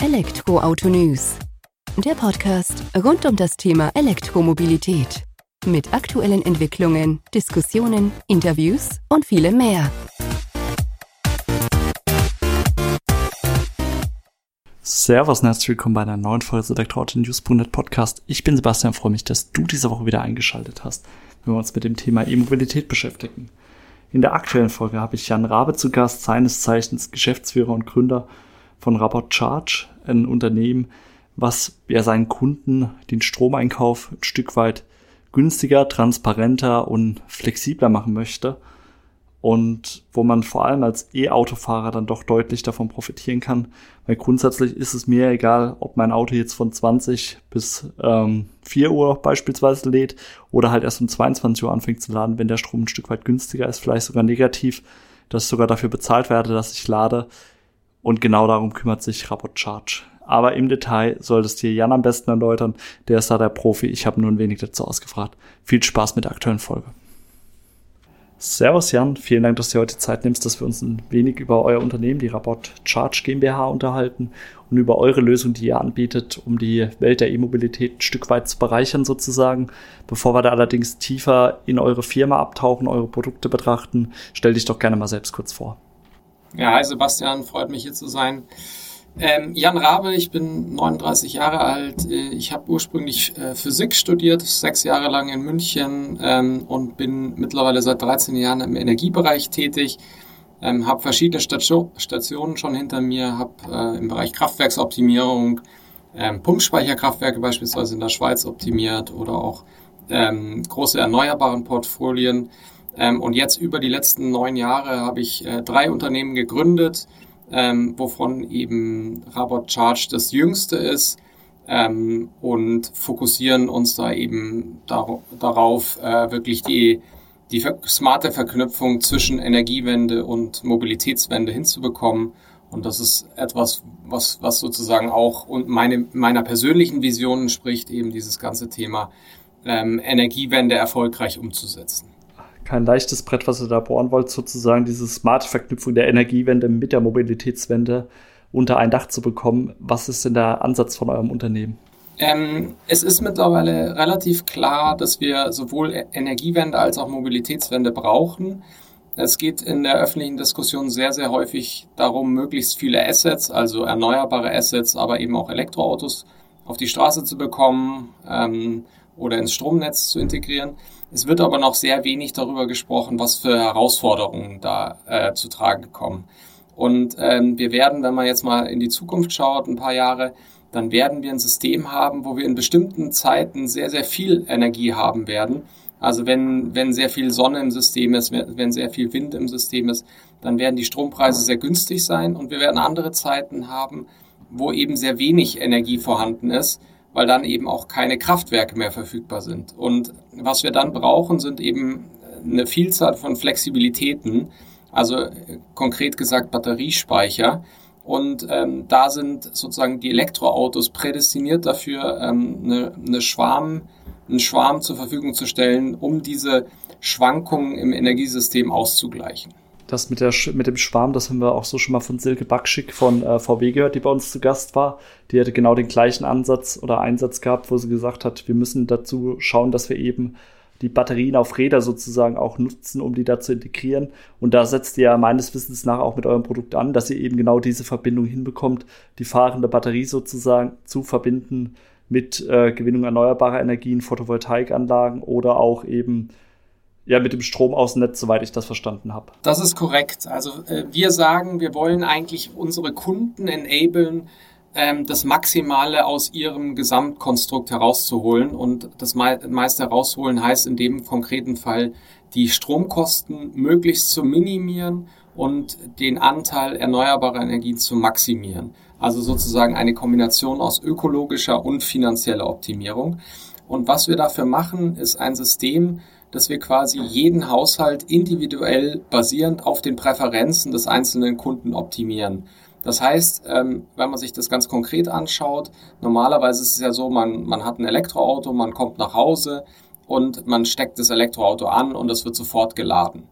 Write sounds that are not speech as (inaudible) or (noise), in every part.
Elektroauto News. Der Podcast rund um das Thema Elektromobilität. Mit aktuellen Entwicklungen, Diskussionen, Interviews und vielem mehr. Servus und herzlich willkommen bei einer neuen Folge des Elektroauto-News.net Podcast. Ich bin Sebastian, freue mich, dass du diese Woche wieder eingeschaltet hast, wenn wir uns mit dem Thema E-Mobilität beschäftigen. In der aktuellen Folge habe ich Jan Rabe zu Gast, seines Zeichens Geschäftsführer und Gründer von Rabot Charge, ein Unternehmen, was ja seinen Kunden den Stromeinkauf ein Stück weit günstiger, transparenter und flexibler machen möchte und wo man vor allem als E-Autofahrer dann doch deutlich davon profitieren kann, weil grundsätzlich ist es mir egal, ob mein Auto jetzt von 20 bis ähm, 4 Uhr beispielsweise lädt oder halt erst um 22 Uhr anfängt zu laden, wenn der Strom ein Stück weit günstiger ist, vielleicht sogar negativ, dass ich sogar dafür bezahlt werde, dass ich lade und genau darum kümmert sich Rapport Charge. Aber im Detail solltest dir Jan am besten erläutern, der ist da der Profi, ich habe nur ein wenig dazu ausgefragt. Viel Spaß mit der aktuellen Folge. Servus Jan, vielen Dank, dass du heute Zeit nimmst, dass wir uns ein wenig über euer Unternehmen, die Rapport Charge GmbH, unterhalten und über eure Lösung, die ihr anbietet, um die Welt der E-Mobilität ein Stück weit zu bereichern sozusagen. Bevor wir da allerdings tiefer in eure Firma abtauchen, eure Produkte betrachten, stell dich doch gerne mal selbst kurz vor. Ja, hi Sebastian, freut mich hier zu sein. Ähm, Jan Rabe, ich bin 39 Jahre alt. Äh, ich habe ursprünglich äh, Physik studiert, sechs Jahre lang in München ähm, und bin mittlerweile seit 13 Jahren im Energiebereich tätig. Ähm, habe verschiedene Station, Stationen schon hinter mir, habe äh, im Bereich Kraftwerksoptimierung, ähm, Pumpspeicherkraftwerke beispielsweise in der Schweiz optimiert oder auch ähm, große erneuerbaren Portfolien. Ähm, und jetzt über die letzten neun Jahre habe ich äh, drei Unternehmen gegründet ähm, wovon eben Rabot Charge das jüngste ist ähm, und fokussieren uns da eben dar darauf, äh, wirklich die, die smarte Verknüpfung zwischen Energiewende und Mobilitätswende hinzubekommen. Und das ist etwas, was, was sozusagen auch und meine, meiner persönlichen Vision entspricht, eben dieses ganze Thema Energiewende erfolgreich umzusetzen kein leichtes Brett, was ihr da bohren wollt, sozusagen diese smarte Verknüpfung der Energiewende mit der Mobilitätswende unter ein Dach zu bekommen. Was ist denn der Ansatz von eurem Unternehmen? Ähm, es ist mittlerweile relativ klar, dass wir sowohl e- Energiewende als auch Mobilitätswende brauchen. Es geht in der öffentlichen Diskussion sehr, sehr häufig darum, möglichst viele Assets, also erneuerbare Assets, aber eben auch Elektroautos auf die Straße zu bekommen ähm, oder ins Stromnetz zu integrieren. Es wird aber noch sehr wenig darüber gesprochen, was für Herausforderungen da äh, zu tragen kommen. Und ähm, wir werden, wenn man jetzt mal in die Zukunft schaut, ein paar Jahre, dann werden wir ein System haben, wo wir in bestimmten Zeiten sehr, sehr viel Energie haben werden. Also wenn, wenn sehr viel Sonne im System ist, wenn sehr viel Wind im System ist, dann werden die Strompreise sehr günstig sein und wir werden andere Zeiten haben, wo eben sehr wenig Energie vorhanden ist weil dann eben auch keine Kraftwerke mehr verfügbar sind. Und was wir dann brauchen, sind eben eine Vielzahl von Flexibilitäten, also konkret gesagt Batteriespeicher. Und ähm, da sind sozusagen die Elektroautos prädestiniert dafür, ähm, eine, eine Schwarm, einen Schwarm zur Verfügung zu stellen, um diese Schwankungen im Energiesystem auszugleichen. Das mit, der, mit dem Schwarm, das haben wir auch so schon mal von Silke Backschick von äh, VW gehört, die bei uns zu Gast war. Die hatte genau den gleichen Ansatz oder Einsatz gehabt, wo sie gesagt hat, wir müssen dazu schauen, dass wir eben die Batterien auf Räder sozusagen auch nutzen, um die da zu integrieren. Und da setzt ihr ja meines Wissens nach auch mit eurem Produkt an, dass ihr eben genau diese Verbindung hinbekommt, die fahrende Batterie sozusagen zu verbinden mit äh, Gewinnung erneuerbarer Energien, Photovoltaikanlagen oder auch eben ja mit dem Strom aus dem Netz, soweit ich das verstanden habe. Das ist korrekt. Also äh, wir sagen, wir wollen eigentlich unsere Kunden enablen, ähm, das Maximale aus ihrem Gesamtkonstrukt herauszuholen. Und das me meiste herausholen heißt in dem konkreten Fall, die Stromkosten möglichst zu minimieren und den Anteil erneuerbarer Energien zu maximieren. Also sozusagen eine Kombination aus ökologischer und finanzieller Optimierung. Und was wir dafür machen, ist ein System, dass wir quasi jeden Haushalt individuell basierend auf den Präferenzen des einzelnen Kunden optimieren. Das heißt, ähm, wenn man sich das ganz konkret anschaut, normalerweise ist es ja so, man, man hat ein Elektroauto, man kommt nach Hause und man steckt das Elektroauto an und es wird sofort geladen.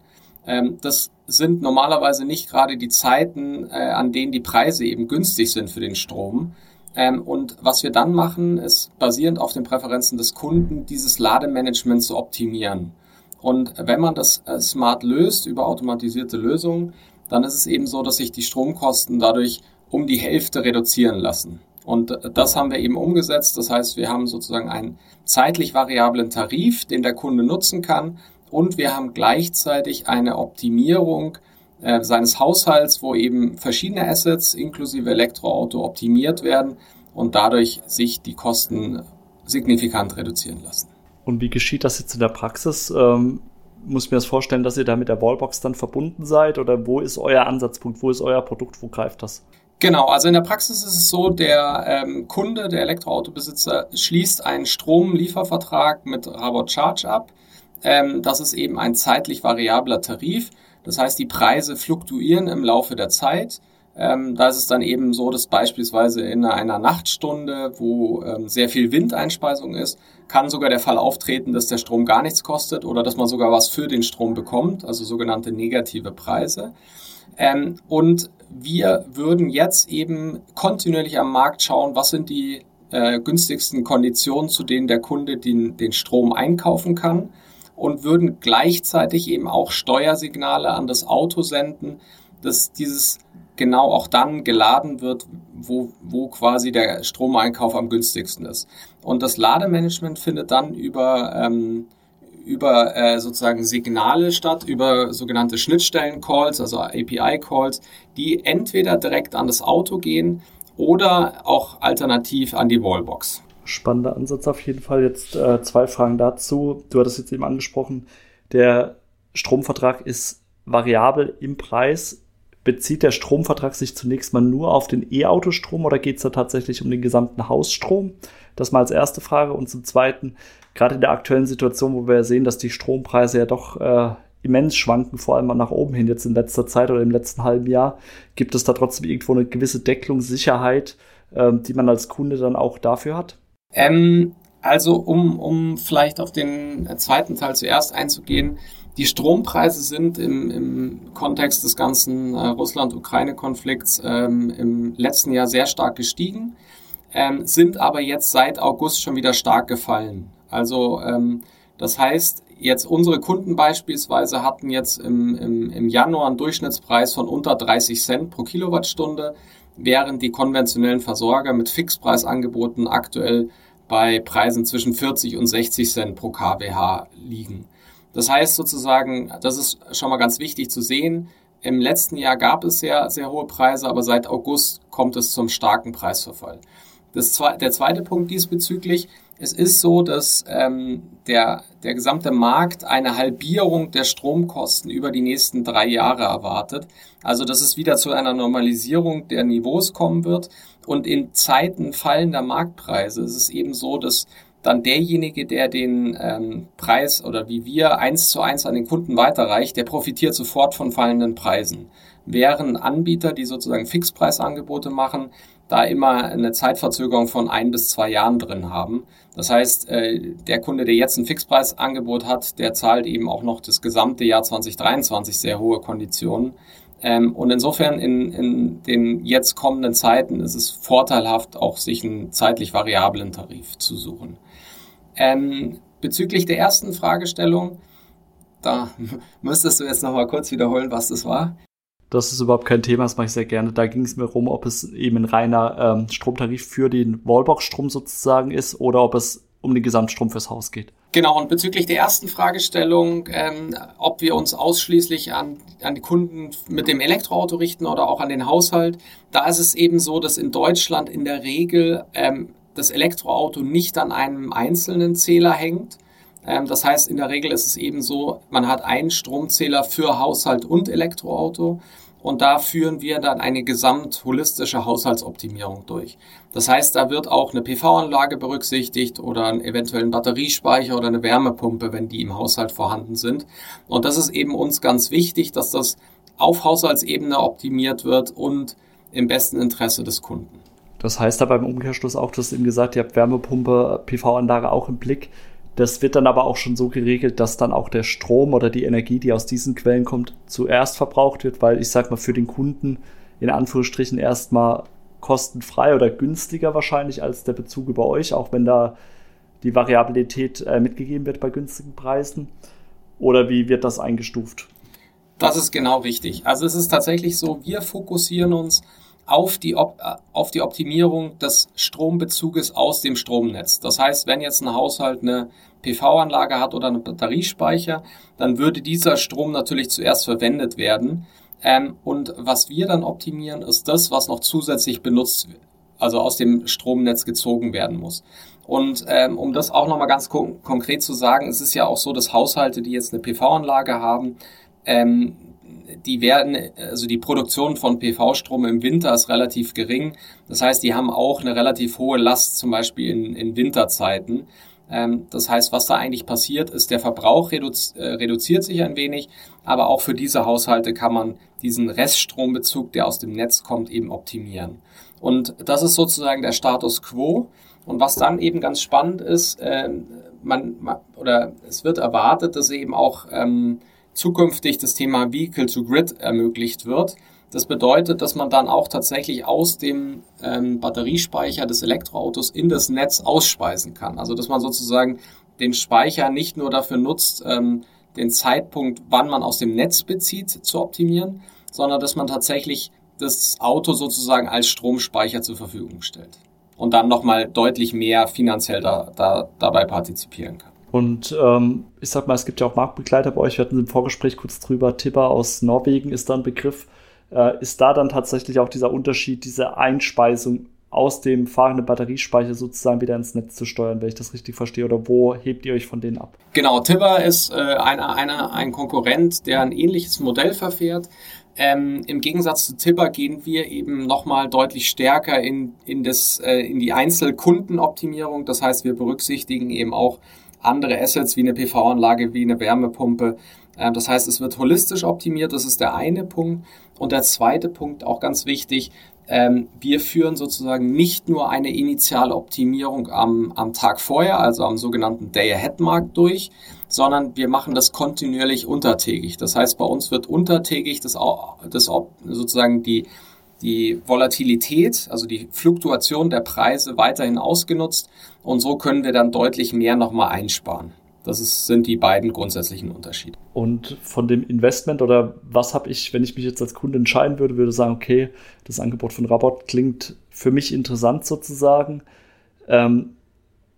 Ähm, das sind normalerweise nicht gerade die Zeiten, äh, an denen die Preise eben günstig sind für den Strom. Ähm, und was wir dann machen, ist basierend auf den Präferenzen des Kunden dieses Lademanagement zu optimieren. Und wenn man das äh, smart löst über automatisierte Lösungen, dann ist es eben so, dass sich die Stromkosten dadurch um die Hälfte reduzieren lassen. Und das haben wir eben umgesetzt. Das heißt, wir haben sozusagen einen zeitlich variablen Tarif, den der Kunde nutzen kann. Und wir haben gleichzeitig eine Optimierung äh, seines Haushalts, wo eben verschiedene Assets inklusive Elektroauto optimiert werden und dadurch sich die Kosten signifikant reduzieren lassen. Und wie geschieht das jetzt in der Praxis? Ähm, muss mir das vorstellen, dass ihr da mit der Wallbox dann verbunden seid oder wo ist euer Ansatzpunkt? Wo ist euer Produkt? Wo greift das? Genau, also in der Praxis ist es so, der ähm, Kunde, der Elektroautobesitzer, schließt einen Stromliefervertrag mit Rabot Charge ab. Ähm, das ist eben ein zeitlich variabler Tarif. Das heißt, die Preise fluktuieren im Laufe der Zeit. Ähm, da ist es dann eben so, dass beispielsweise in einer Nachtstunde, wo ähm, sehr viel Windeinspeisung ist, kann sogar der Fall auftreten, dass der Strom gar nichts kostet oder dass man sogar was für den Strom bekommt, also sogenannte negative Preise. Ähm, und wir würden jetzt eben kontinuierlich am Markt schauen, was sind die äh, günstigsten Konditionen, zu denen der Kunde den, den Strom einkaufen kann und würden gleichzeitig eben auch Steuersignale an das Auto senden, dass dieses genau auch dann geladen wird, wo, wo quasi der Stromeinkauf am günstigsten ist. Und das Lademanagement findet dann über, ähm, über äh, sozusagen Signale statt, über sogenannte Schnittstellen-Calls, also API-Calls, die entweder direkt an das Auto gehen oder auch alternativ an die Wallbox. Spannender Ansatz auf jeden Fall. Jetzt äh, zwei Fragen dazu. Du hattest jetzt eben angesprochen, der Stromvertrag ist variabel im Preis bezieht der Stromvertrag sich zunächst mal nur auf den E-Autostrom oder geht es da tatsächlich um den gesamten Hausstrom? Das mal als erste Frage. Und zum Zweiten, gerade in der aktuellen Situation, wo wir sehen, dass die Strompreise ja doch äh, immens schwanken, vor allem nach oben hin jetzt in letzter Zeit oder im letzten halben Jahr, gibt es da trotzdem irgendwo eine gewisse Decklungssicherheit, äh, die man als Kunde dann auch dafür hat? Ähm, also um, um vielleicht auf den zweiten Teil zuerst einzugehen, die Strompreise sind im, im Kontext des ganzen äh, Russland-Ukraine-Konflikts ähm, im letzten Jahr sehr stark gestiegen, ähm, sind aber jetzt seit August schon wieder stark gefallen. Also ähm, das heißt, jetzt unsere Kunden beispielsweise hatten jetzt im, im, im Januar einen Durchschnittspreis von unter 30 Cent pro Kilowattstunde, während die konventionellen Versorger mit Fixpreisangeboten aktuell bei Preisen zwischen 40 und 60 Cent pro kWh liegen. Das heißt sozusagen, das ist schon mal ganz wichtig zu sehen. Im letzten Jahr gab es sehr, sehr hohe Preise, aber seit August kommt es zum starken Preisverfall. Das, der zweite Punkt diesbezüglich, es ist so, dass ähm, der, der gesamte Markt eine Halbierung der Stromkosten über die nächsten drei Jahre erwartet. Also dass es wieder zu einer Normalisierung der Niveaus kommen wird. Und in Zeiten fallender Marktpreise ist es eben so, dass dann derjenige, der den ähm, Preis oder wie wir eins zu eins an den Kunden weiterreicht, der profitiert sofort von fallenden Preisen. Während Anbieter, die sozusagen Fixpreisangebote machen, da immer eine Zeitverzögerung von ein bis zwei Jahren drin haben. Das heißt, äh, der Kunde, der jetzt ein Fixpreisangebot hat, der zahlt eben auch noch das gesamte Jahr 2023 sehr hohe Konditionen. Ähm, und insofern in, in den jetzt kommenden Zeiten ist es vorteilhaft, auch sich einen zeitlich variablen Tarif zu suchen. Ähm, bezüglich der ersten Fragestellung, da (laughs) müsstest du jetzt nochmal kurz wiederholen, was das war. Das ist überhaupt kein Thema, das mache ich sehr gerne. Da ging es mir darum, ob es eben ein reiner ähm, Stromtarif für den Wallbox-Strom sozusagen ist oder ob es um den Gesamtstrom fürs Haus geht. Genau, und bezüglich der ersten Fragestellung, ähm, ob wir uns ausschließlich an, an die Kunden mit dem Elektroauto richten oder auch an den Haushalt, da ist es eben so, dass in Deutschland in der Regel ähm, das Elektroauto nicht an einem einzelnen Zähler hängt. Ähm, das heißt, in der Regel ist es eben so, man hat einen Stromzähler für Haushalt und Elektroauto und da führen wir dann eine gesamt holistische Haushaltsoptimierung durch. Das heißt, da wird auch eine PV-Anlage berücksichtigt oder einen eventuellen Batteriespeicher oder eine Wärmepumpe, wenn die im Haushalt vorhanden sind. Und das ist eben uns ganz wichtig, dass das auf Haushaltsebene optimiert wird und im besten Interesse des Kunden. Das heißt aber im Umkehrschluss auch, dass eben gesagt, ihr habt Wärmepumpe, PV-Anlage auch im Blick. Das wird dann aber auch schon so geregelt, dass dann auch der Strom oder die Energie, die aus diesen Quellen kommt, zuerst verbraucht wird, weil ich sag mal für den Kunden in Anführungsstrichen erstmal kostenfrei oder günstiger wahrscheinlich als der Bezug über euch, auch wenn da die Variabilität äh, mitgegeben wird bei günstigen Preisen. Oder wie wird das eingestuft? Das ist genau richtig. Also es ist tatsächlich so, wir fokussieren uns auf die, auf die Optimierung des Strombezuges aus dem Stromnetz. Das heißt, wenn jetzt ein Haushalt eine PV-Anlage hat oder einen Batteriespeicher, dann würde dieser Strom natürlich zuerst verwendet werden. Ähm, und was wir dann optimieren, ist das, was noch zusätzlich benutzt also aus dem Stromnetz gezogen werden muss. Und ähm, um das auch nochmal ganz kon konkret zu sagen, es ist ja auch so, dass Haushalte, die jetzt eine PV-Anlage haben, ähm, die werden, also die Produktion von PV-Strom im Winter ist relativ gering. Das heißt, die haben auch eine relativ hohe Last, zum Beispiel in, in Winterzeiten. Ähm, das heißt, was da eigentlich passiert, ist, der Verbrauch reduzi äh, reduziert sich ein wenig, aber auch für diese Haushalte kann man diesen Reststrombezug, der aus dem Netz kommt, eben optimieren. Und das ist sozusagen der Status quo. Und was dann eben ganz spannend ist, äh, man, man, oder es wird erwartet, dass eben auch ähm, zukünftig das Thema Vehicle to Grid ermöglicht wird. Das bedeutet, dass man dann auch tatsächlich aus dem ähm, Batteriespeicher des Elektroautos in das Netz ausspeisen kann. Also dass man sozusagen den Speicher nicht nur dafür nutzt, ähm, den Zeitpunkt, wann man aus dem Netz bezieht, zu optimieren, sondern dass man tatsächlich das Auto sozusagen als Stromspeicher zur Verfügung stellt und dann nochmal deutlich mehr finanziell da, da, dabei partizipieren kann. Und ähm, ich sag mal, es gibt ja auch Marktbegleiter bei euch, wir hatten im Vorgespräch kurz drüber, Tipper aus Norwegen ist da ein Begriff. Äh, ist da dann tatsächlich auch dieser Unterschied, diese Einspeisung aus dem fahrenden Batteriespeicher sozusagen wieder ins Netz zu steuern, wenn ich das richtig verstehe? Oder wo hebt ihr euch von denen ab? Genau, Tibber ist äh, einer, einer, ein Konkurrent, der ein ähnliches Modell verfährt. Ähm, Im Gegensatz zu Tibber gehen wir eben nochmal deutlich stärker in, in, das, äh, in die Einzelkundenoptimierung. Das heißt, wir berücksichtigen eben auch andere Assets wie eine PV-Anlage, wie eine Wärmepumpe. Ähm, das heißt, es wird holistisch optimiert, das ist der eine Punkt. Und der zweite Punkt, auch ganz wichtig, ähm, wir führen sozusagen nicht nur eine initiale Optimierung am, am Tag vorher, also am sogenannten Day-Ahead-Markt durch, sondern wir machen das kontinuierlich untertägig. Das heißt, bei uns wird untertägig das, das sozusagen die die Volatilität, also die Fluktuation der Preise weiterhin ausgenutzt und so können wir dann deutlich mehr nochmal einsparen. Das ist, sind die beiden grundsätzlichen Unterschiede. Und von dem Investment oder was habe ich, wenn ich mich jetzt als Kunde entscheiden würde, würde sagen, okay, das Angebot von Rabot klingt für mich interessant sozusagen. Ähm,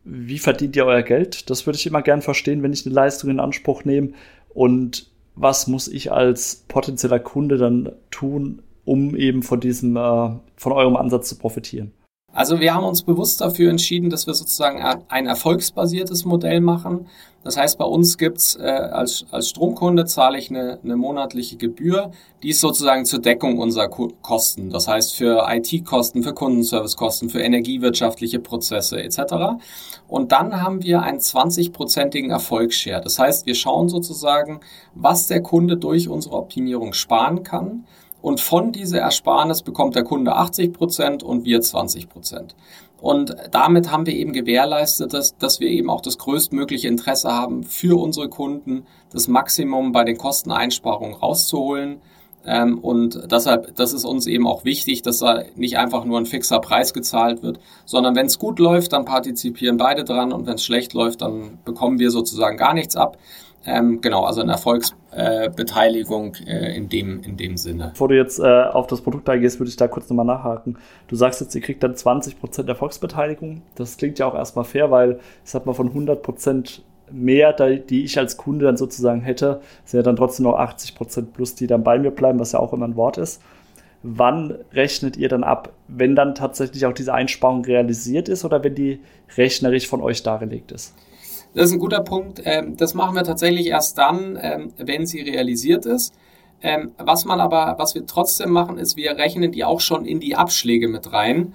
wie verdient ihr euer Geld? Das würde ich immer gern verstehen, wenn ich eine Leistung in Anspruch nehme. Und was muss ich als potenzieller Kunde dann tun, um eben von diesem, äh, von eurem Ansatz zu profitieren? Also wir haben uns bewusst dafür entschieden, dass wir sozusagen ein erfolgsbasiertes Modell machen. Das heißt, bei uns gibt's äh, als, als Stromkunde zahle ich eine, eine monatliche Gebühr, die ist sozusagen zur Deckung unserer Kosten. Das heißt für IT-Kosten, für Kundenservicekosten, für energiewirtschaftliche Prozesse etc. Und dann haben wir einen 20-prozentigen Erfolgsshare. Das heißt, wir schauen sozusagen, was der Kunde durch unsere Optimierung sparen kann und von dieser Ersparnis bekommt der Kunde 80 Prozent und wir 20 Prozent. Und damit haben wir eben gewährleistet, dass, dass wir eben auch das größtmögliche Interesse haben, für unsere Kunden das Maximum bei den Kosteneinsparungen rauszuholen. Ähm, und deshalb, das ist uns eben auch wichtig, dass da nicht einfach nur ein fixer Preis gezahlt wird, sondern wenn es gut läuft, dann partizipieren beide dran und wenn es schlecht läuft, dann bekommen wir sozusagen gar nichts ab. Ähm, genau, also eine Erfolgsbeteiligung äh, in, dem, in dem Sinne. Bevor du jetzt äh, auf das Produkt eingehst, würde ich da kurz nochmal nachhaken. Du sagst jetzt, ihr kriegt dann 20% Erfolgsbeteiligung. Das klingt ja auch erstmal fair, weil ich sag mal von 100% mehr, die ich als Kunde dann sozusagen hätte, sind ja dann trotzdem noch 80% plus, die dann bei mir bleiben, was ja auch immer ein Wort ist. Wann rechnet ihr dann ab, wenn dann tatsächlich auch diese Einsparung realisiert ist oder wenn die rechnerisch von euch dargelegt ist? Das ist ein guter Punkt. Ähm, das machen wir tatsächlich erst dann, ähm, wenn sie realisiert ist. Ähm, was man aber, was wir trotzdem machen, ist, wir rechnen die auch schon in die Abschläge mit rein,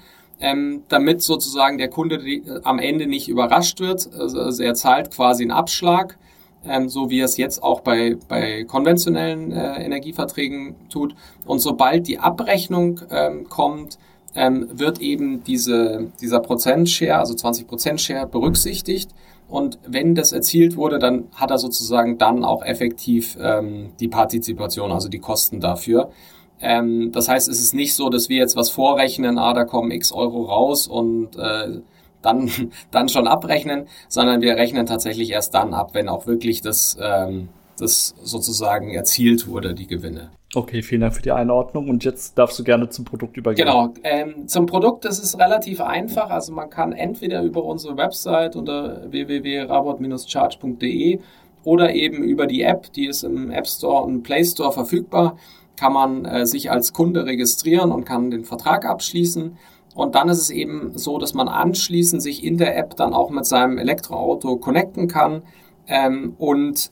damit sozusagen der Kunde am Ende nicht überrascht wird. Also, also er zahlt quasi einen Abschlag, so wie er es jetzt auch bei, bei konventionellen äh, Energieverträgen tut. Und sobald die Abrechnung kommt, wird eben diese, dieser Prozentshare, also 20 Prozent Share berücksichtigt Und wenn das erzielt wurde, dann hat er sozusagen dann auch effektiv ähm, die Partizipation, also die Kosten dafür. Ähm, das heißt, es ist nicht so, dass wir jetzt was vorrechnen, ah, da kommen x Euro raus und äh, dann, (laughs) dann schon abrechnen, sondern wir rechnen tatsächlich erst dann ab, wenn auch wirklich das, ähm, das sozusagen erzielt wurde, die Gewinne. Okay, vielen Dank für die Einordnung und jetzt darfst du gerne zum Produkt übergehen. Genau, ähm, zum Produkt das ist relativ einfach. Also man kann entweder über unsere Website unter www.rabot-charge.de oder eben über die App, die ist im App Store und Play Store verfügbar, kann man äh, sich als Kunde registrieren und kann den Vertrag abschließen. Und dann ist es eben so, dass man anschließend sich in der App dann auch mit seinem Elektroauto connecten kann ähm, und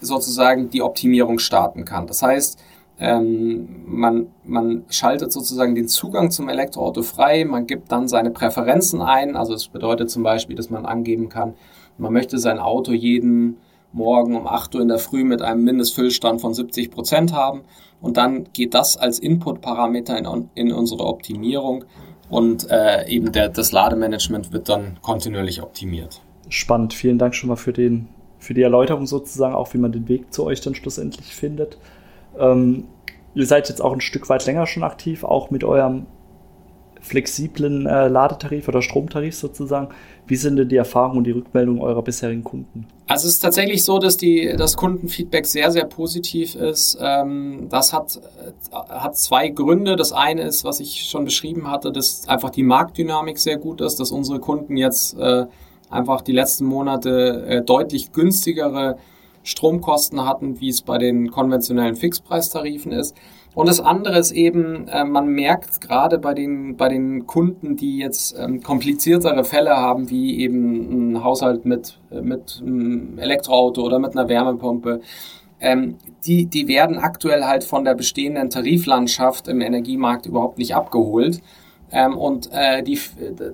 sozusagen die Optimierung starten kann. Das heißt, ähm, man, man schaltet sozusagen den Zugang zum Elektroauto frei, man gibt dann seine Präferenzen ein. Also es bedeutet zum Beispiel, dass man angeben kann, man möchte sein Auto jeden Morgen um 8 Uhr in der Früh mit einem Mindestfüllstand von 70 Prozent haben. Und dann geht das als Input-Parameter in, in unsere Optimierung und äh, eben der, das Lademanagement wird dann kontinuierlich optimiert. Spannend. Vielen Dank schon mal für, den, für die Erläuterung sozusagen, auch wie man den Weg zu euch dann schlussendlich findet. Ähm, ihr seid jetzt auch ein Stück weit länger schon aktiv, auch mit eurem flexiblen äh, Ladetarif oder Stromtarif sozusagen. Wie sind denn die Erfahrungen und die Rückmeldungen eurer bisherigen Kunden? Also es ist tatsächlich so, dass die, das Kundenfeedback sehr, sehr positiv ist. Ähm, das hat, hat zwei Gründe. Das eine ist, was ich schon beschrieben hatte, dass einfach die Marktdynamik sehr gut ist, dass unsere Kunden jetzt äh, einfach die letzten Monate äh, deutlich günstigere Stromkosten hatten, wie es bei den konventionellen Fixpreistarifen ist. Und das andere ist eben, äh, man merkt gerade bei den, bei den Kunden, die jetzt ähm, kompliziertere Fälle haben, wie eben ein Haushalt mit, äh, mit einem Elektroauto oder mit einer Wärmepumpe, ähm, die, die werden aktuell halt von der bestehenden Tariflandschaft im Energiemarkt überhaupt nicht abgeholt. Ähm, und äh, die,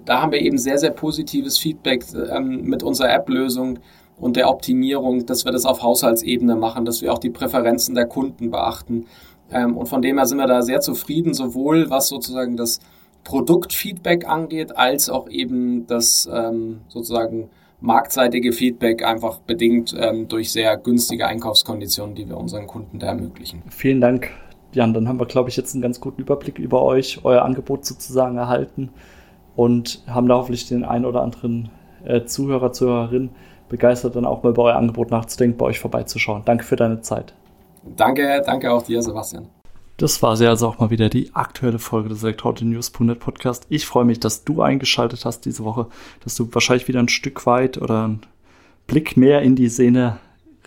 da haben wir eben sehr, sehr positives Feedback ähm, mit unserer App-Lösung und der Optimierung, dass wir das auf Haushaltsebene machen, dass wir auch die Präferenzen der Kunden beachten. Ähm, und von dem her sind wir da sehr zufrieden, sowohl was sozusagen das Produktfeedback angeht, als auch eben das ähm, sozusagen marktseitige Feedback einfach bedingt ähm, durch sehr günstige Einkaufskonditionen, die wir unseren Kunden da ermöglichen. Vielen Dank, Jan. Dann haben wir, glaube ich, jetzt einen ganz guten Überblick über euch, euer Angebot sozusagen erhalten und haben da hoffentlich den einen oder anderen äh, Zuhörer, Zuhörerin begeistert, dann auch mal bei euer Angebot nachzudenken, bei euch vorbeizuschauen. Danke für deine Zeit. Danke, danke auch dir, Sebastian. Das war sie also auch mal wieder die aktuelle Folge des Elektroauto-News.net Podcast. Ich freue mich, dass du eingeschaltet hast diese Woche, dass du wahrscheinlich wieder ein Stück weit oder einen Blick mehr in die Szene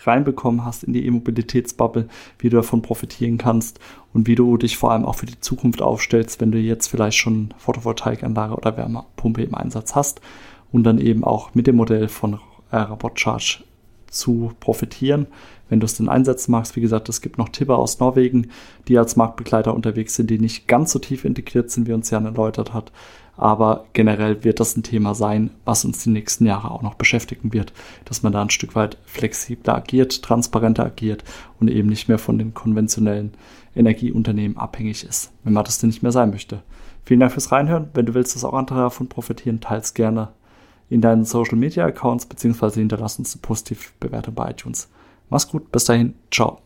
reinbekommen hast, in die E-Mobilitätsbubble, wie du davon profitieren kannst und wie du dich vor allem auch für die Zukunft aufstellst, wenn du jetzt vielleicht schon Photovoltaikanlage oder Wärmepumpe im Einsatz hast und dann eben auch mit dem Modell von äh, Rabot Charge zu profitieren, wenn du es denn einsetzen magst. Wie gesagt, es gibt noch Tipper aus Norwegen, die als Marktbegleiter unterwegs sind, die nicht ganz so tief integriert sind, wie uns Jan erläutert hat. Aber generell wird das ein Thema sein, was uns die nächsten Jahre auch noch beschäftigen wird, dass man da ein Stück weit flexibler agiert, transparenter agiert und eben nicht mehr von den konventionellen Energieunternehmen abhängig ist, wenn man das denn nicht mehr sein möchte. Vielen Dank fürs Reinhören. Wenn du willst, dass auch andere davon profitieren, teils gerne in deinen Social Media Accounts, beziehungsweise hinterlass uns eine positive Bewertung bei iTunes. Mach's gut, bis dahin, ciao.